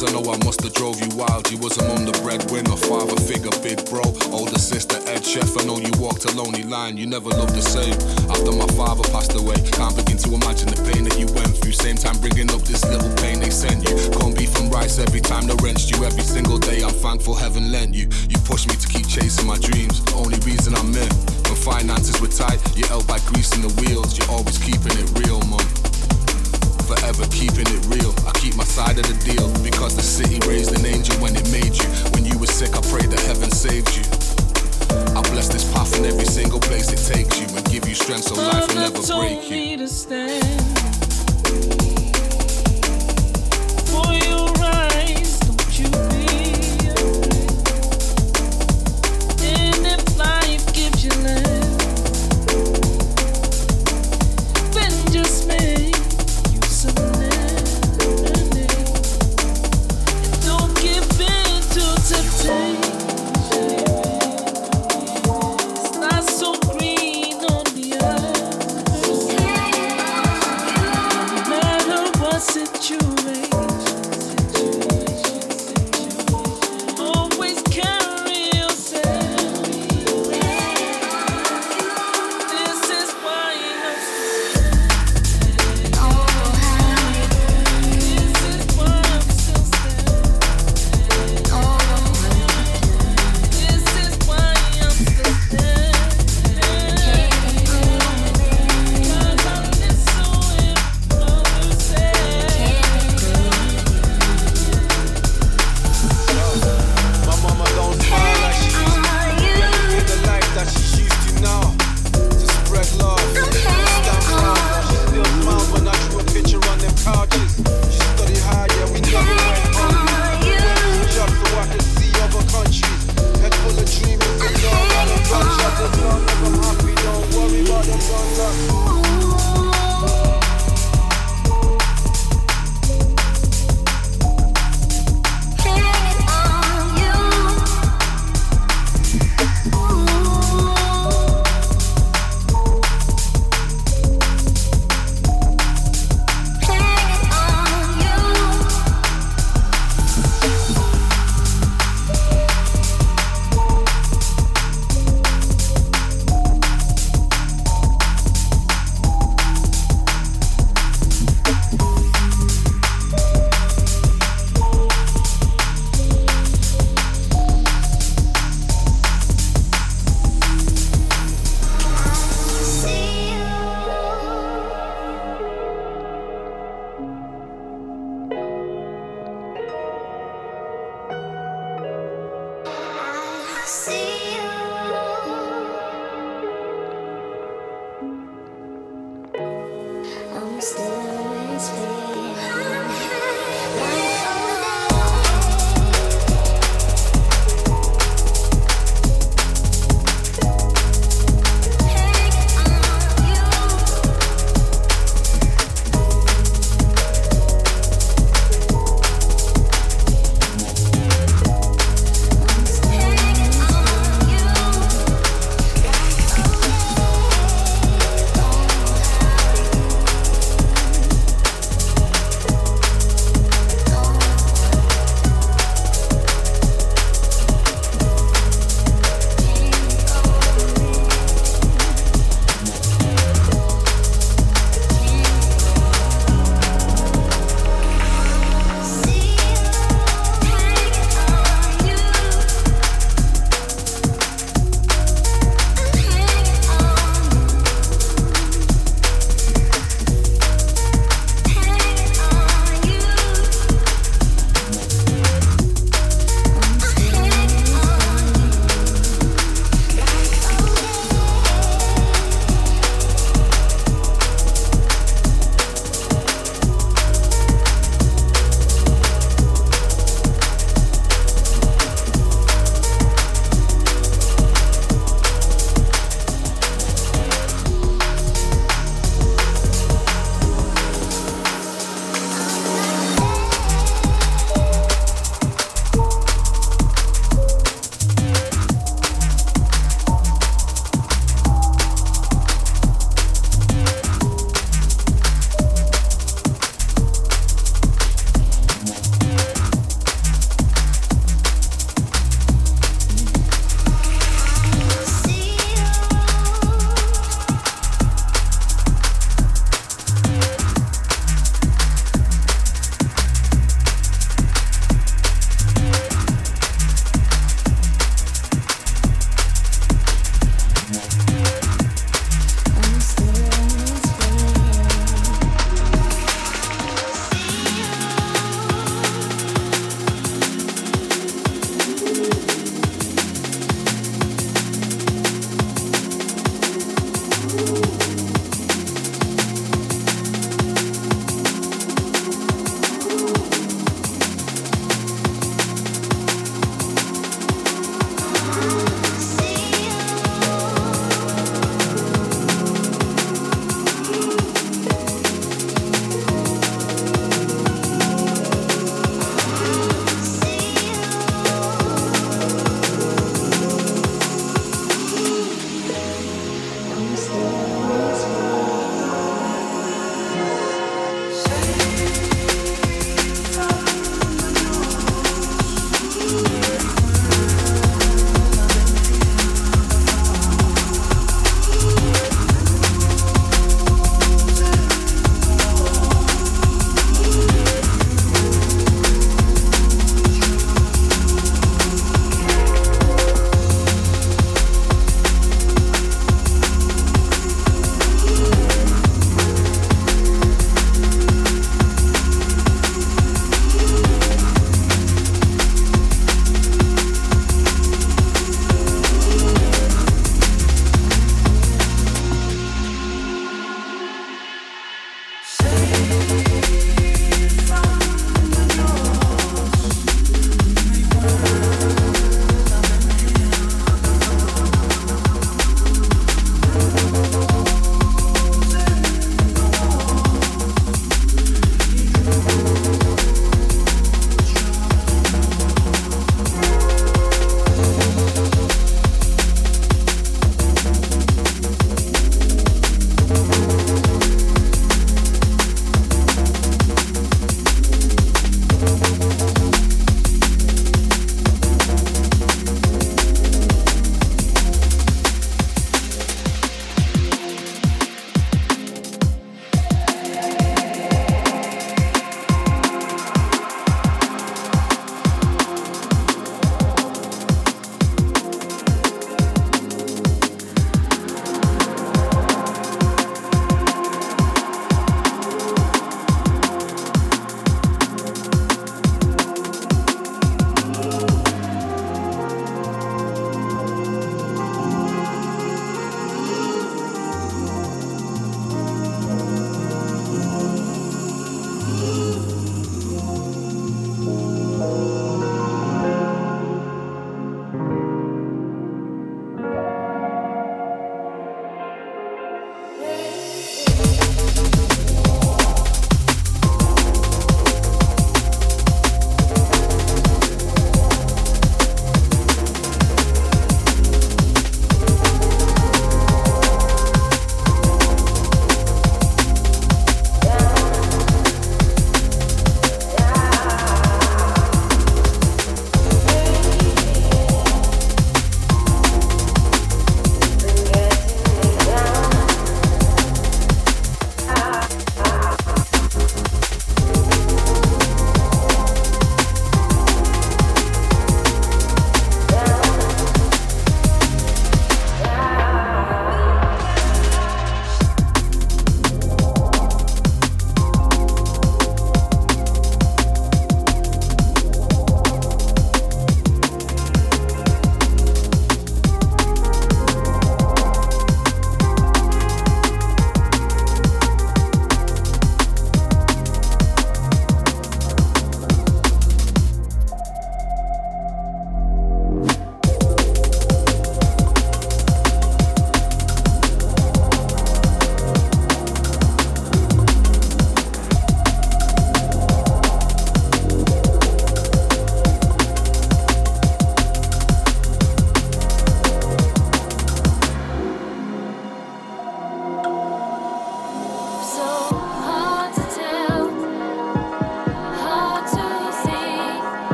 Cause I know I must have drove you wild. You was a mum the breadwinner, father figure, big bro. Older sister, Ed Chef. I know you walked a lonely line. You never loved the same. After my father passed away, can't begin to imagine the pain that you went through. Same time bringing up this little pain they sent you. Can't be from rice every time they wrenched you. Every single day I'm thankful heaven lent you. You pushed me to keep chasing my dreams. The only reason I'm in. When finances were tight, you held by greasing the wheels. You're always keeping it real, mum forever keeping it real. I keep my side of the deal because the city raised an angel when it made you. When you were sick, I pray that heaven saved you. I bless this path in every single place it takes you and give you strength so life will never break you.